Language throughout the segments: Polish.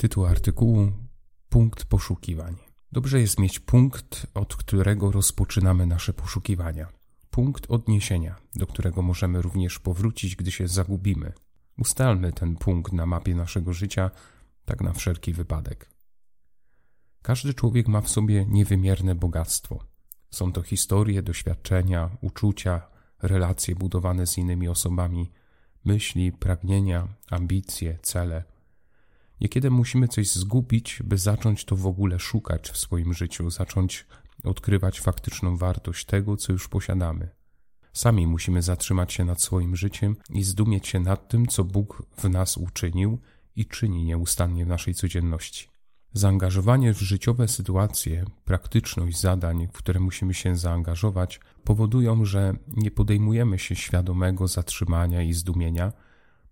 Tytuł artykułu Punkt poszukiwań. Dobrze jest mieć punkt, od którego rozpoczynamy nasze poszukiwania. Punkt odniesienia, do którego możemy również powrócić, gdy się zagubimy. Ustalmy ten punkt na mapie naszego życia, tak na wszelki wypadek. Każdy człowiek ma w sobie niewymierne bogactwo. Są to historie, doświadczenia, uczucia, relacje budowane z innymi osobami, myśli, pragnienia, ambicje, cele. Niekiedy musimy coś zgubić, by zacząć to w ogóle szukać w swoim życiu, zacząć odkrywać faktyczną wartość tego, co już posiadamy. Sami musimy zatrzymać się nad swoim życiem i zdumieć się nad tym, co Bóg w nas uczynił i czyni nieustannie w naszej codzienności. Zaangażowanie w życiowe sytuacje, praktyczność zadań, w które musimy się zaangażować, powodują, że nie podejmujemy się świadomego zatrzymania i zdumienia,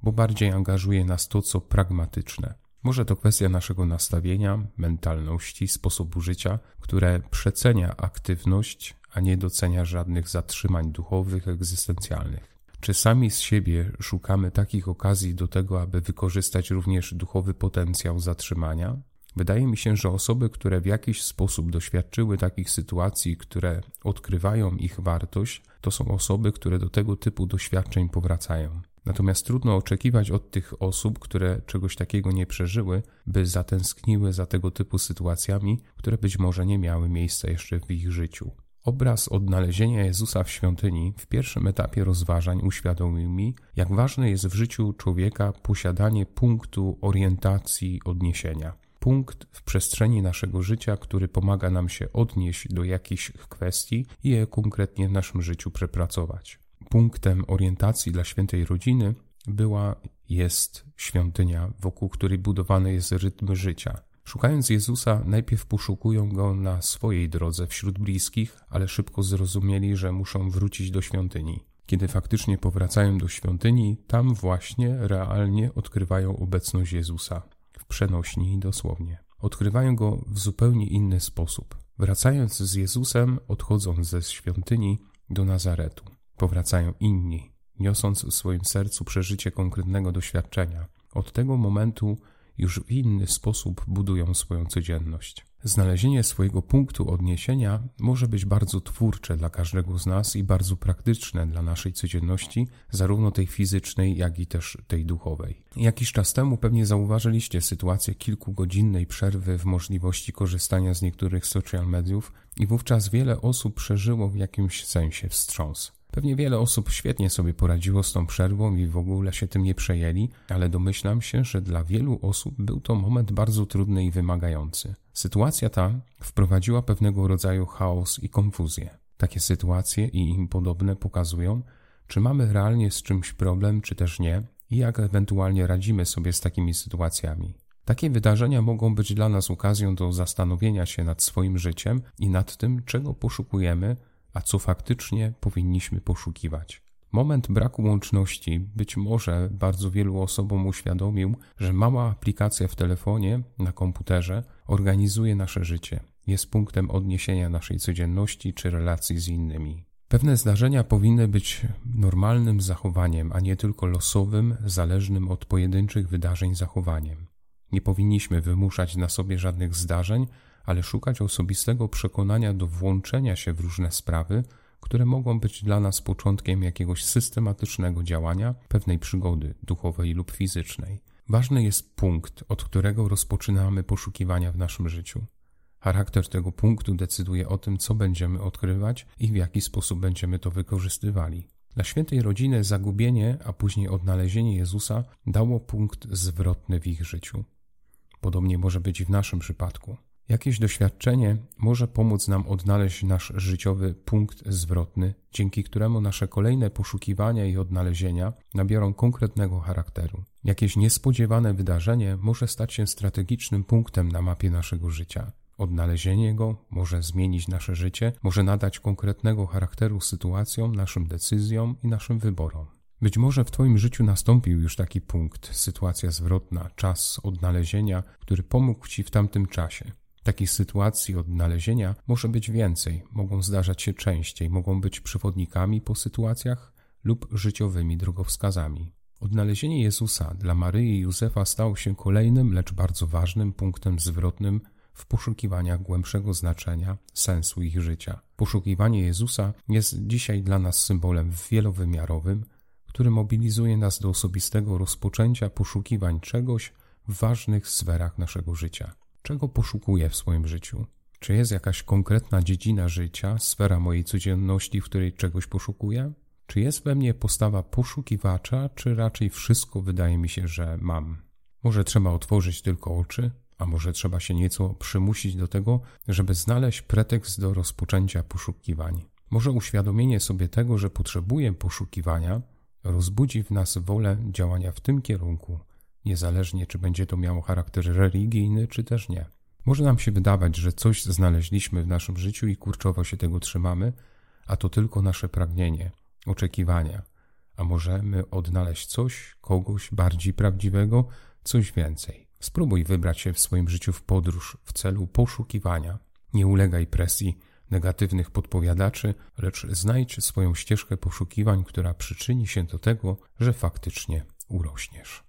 bo bardziej angażuje nas to, co pragmatyczne. Może to kwestia naszego nastawienia, mentalności, sposobu życia, które przecenia aktywność, a nie docenia żadnych zatrzymań duchowych, egzystencjalnych. Czy sami z siebie szukamy takich okazji do tego, aby wykorzystać również duchowy potencjał zatrzymania? Wydaje mi się, że osoby, które w jakiś sposób doświadczyły takich sytuacji, które odkrywają ich wartość, to są osoby, które do tego typu doświadczeń powracają. Natomiast trudno oczekiwać od tych osób, które czegoś takiego nie przeżyły, by zatęskniły za tego typu sytuacjami, które być może nie miały miejsca jeszcze w ich życiu. Obraz odnalezienia Jezusa w świątyni w pierwszym etapie rozważań uświadomił mi, jak ważne jest w życiu człowieka posiadanie punktu orientacji odniesienia punkt w przestrzeni naszego życia, który pomaga nam się odnieść do jakichś kwestii i je konkretnie w naszym życiu przepracować. Punktem orientacji dla świętej rodziny była, jest świątynia, wokół której budowany jest rytm życia. Szukając Jezusa, najpierw poszukują go na swojej drodze wśród bliskich, ale szybko zrozumieli, że muszą wrócić do świątyni. Kiedy faktycznie powracają do świątyni, tam właśnie realnie odkrywają obecność Jezusa przenośni i dosłownie. Odkrywają go w zupełnie inny sposób. Wracając z Jezusem, odchodzą ze świątyni do Nazaretu. Powracają inni, niosąc w swoim sercu przeżycie konkretnego doświadczenia. Od tego momentu już w inny sposób budują swoją codzienność. Znalezienie swojego punktu odniesienia może być bardzo twórcze dla każdego z nas i bardzo praktyczne dla naszej codzienności, zarówno tej fizycznej, jak i też tej duchowej. Jakiś czas temu pewnie zauważyliście sytuację kilkugodzinnej przerwy w możliwości korzystania z niektórych social mediów i wówczas wiele osób przeżyło w jakimś sensie wstrząs. Pewnie wiele osób świetnie sobie poradziło z tą przerwą i w ogóle się tym nie przejęli, ale domyślam się, że dla wielu osób był to moment bardzo trudny i wymagający. Sytuacja ta wprowadziła pewnego rodzaju chaos i konfuzję. Takie sytuacje i im podobne pokazują, czy mamy realnie z czymś problem, czy też nie, i jak ewentualnie radzimy sobie z takimi sytuacjami. Takie wydarzenia mogą być dla nas okazją do zastanowienia się nad swoim życiem i nad tym, czego poszukujemy, a co faktycznie powinniśmy poszukiwać. Moment braku łączności być może bardzo wielu osobom uświadomił, że mała aplikacja w telefonie, na komputerze organizuje nasze życie, jest punktem odniesienia naszej codzienności czy relacji z innymi. Pewne zdarzenia powinny być normalnym zachowaniem, a nie tylko losowym, zależnym od pojedynczych wydarzeń zachowaniem. Nie powinniśmy wymuszać na sobie żadnych zdarzeń, ale szukać osobistego przekonania do włączenia się w różne sprawy, które mogą być dla nas początkiem jakiegoś systematycznego działania, pewnej przygody duchowej lub fizycznej. Ważny jest punkt, od którego rozpoczynamy poszukiwania w naszym życiu. Charakter tego punktu decyduje o tym, co będziemy odkrywać i w jaki sposób będziemy to wykorzystywali. Dla świętej rodziny zagubienie, a później odnalezienie Jezusa dało punkt zwrotny w ich życiu. Podobnie może być i w naszym przypadku. Jakieś doświadczenie może pomóc nam odnaleźć nasz życiowy punkt zwrotny, dzięki któremu nasze kolejne poszukiwania i odnalezienia nabiorą konkretnego charakteru. Jakieś niespodziewane wydarzenie może stać się strategicznym punktem na mapie naszego życia. Odnalezienie go może zmienić nasze życie, może nadać konkretnego charakteru sytuacjom, naszym decyzjom i naszym wyborom. Być może w Twoim życiu nastąpił już taki punkt, sytuacja zwrotna, czas odnalezienia, który pomógł Ci w tamtym czasie. Takich sytuacji odnalezienia może być więcej, mogą zdarzać się częściej, mogą być przewodnikami po sytuacjach lub życiowymi drogowskazami. Odnalezienie Jezusa dla Maryi i Józefa stało się kolejnym, lecz bardzo ważnym punktem zwrotnym w poszukiwaniach głębszego znaczenia, sensu ich życia. Poszukiwanie Jezusa jest dzisiaj dla nas symbolem wielowymiarowym, który mobilizuje nas do osobistego rozpoczęcia poszukiwań czegoś w ważnych sferach naszego życia. Czego poszukuję w swoim życiu? Czy jest jakaś konkretna dziedzina życia, sfera mojej codzienności, w której czegoś poszukuję? Czy jest we mnie postawa poszukiwacza, czy raczej wszystko wydaje mi się, że mam? Może trzeba otworzyć tylko oczy, a może trzeba się nieco przymusić do tego, żeby znaleźć pretekst do rozpoczęcia poszukiwań. Może uświadomienie sobie tego, że potrzebuję poszukiwania, rozbudzi w nas wolę działania w tym kierunku, niezależnie czy będzie to miało charakter religijny, czy też nie. Może nam się wydawać, że coś znaleźliśmy w naszym życiu i kurczowo się tego trzymamy, a to tylko nasze pragnienie, oczekiwania. A możemy odnaleźć coś, kogoś bardziej prawdziwego, coś więcej. Spróbuj wybrać się w swoim życiu w podróż w celu poszukiwania. Nie ulegaj presji negatywnych podpowiadaczy, lecz znajdź swoją ścieżkę poszukiwań, która przyczyni się do tego, że faktycznie urośniesz.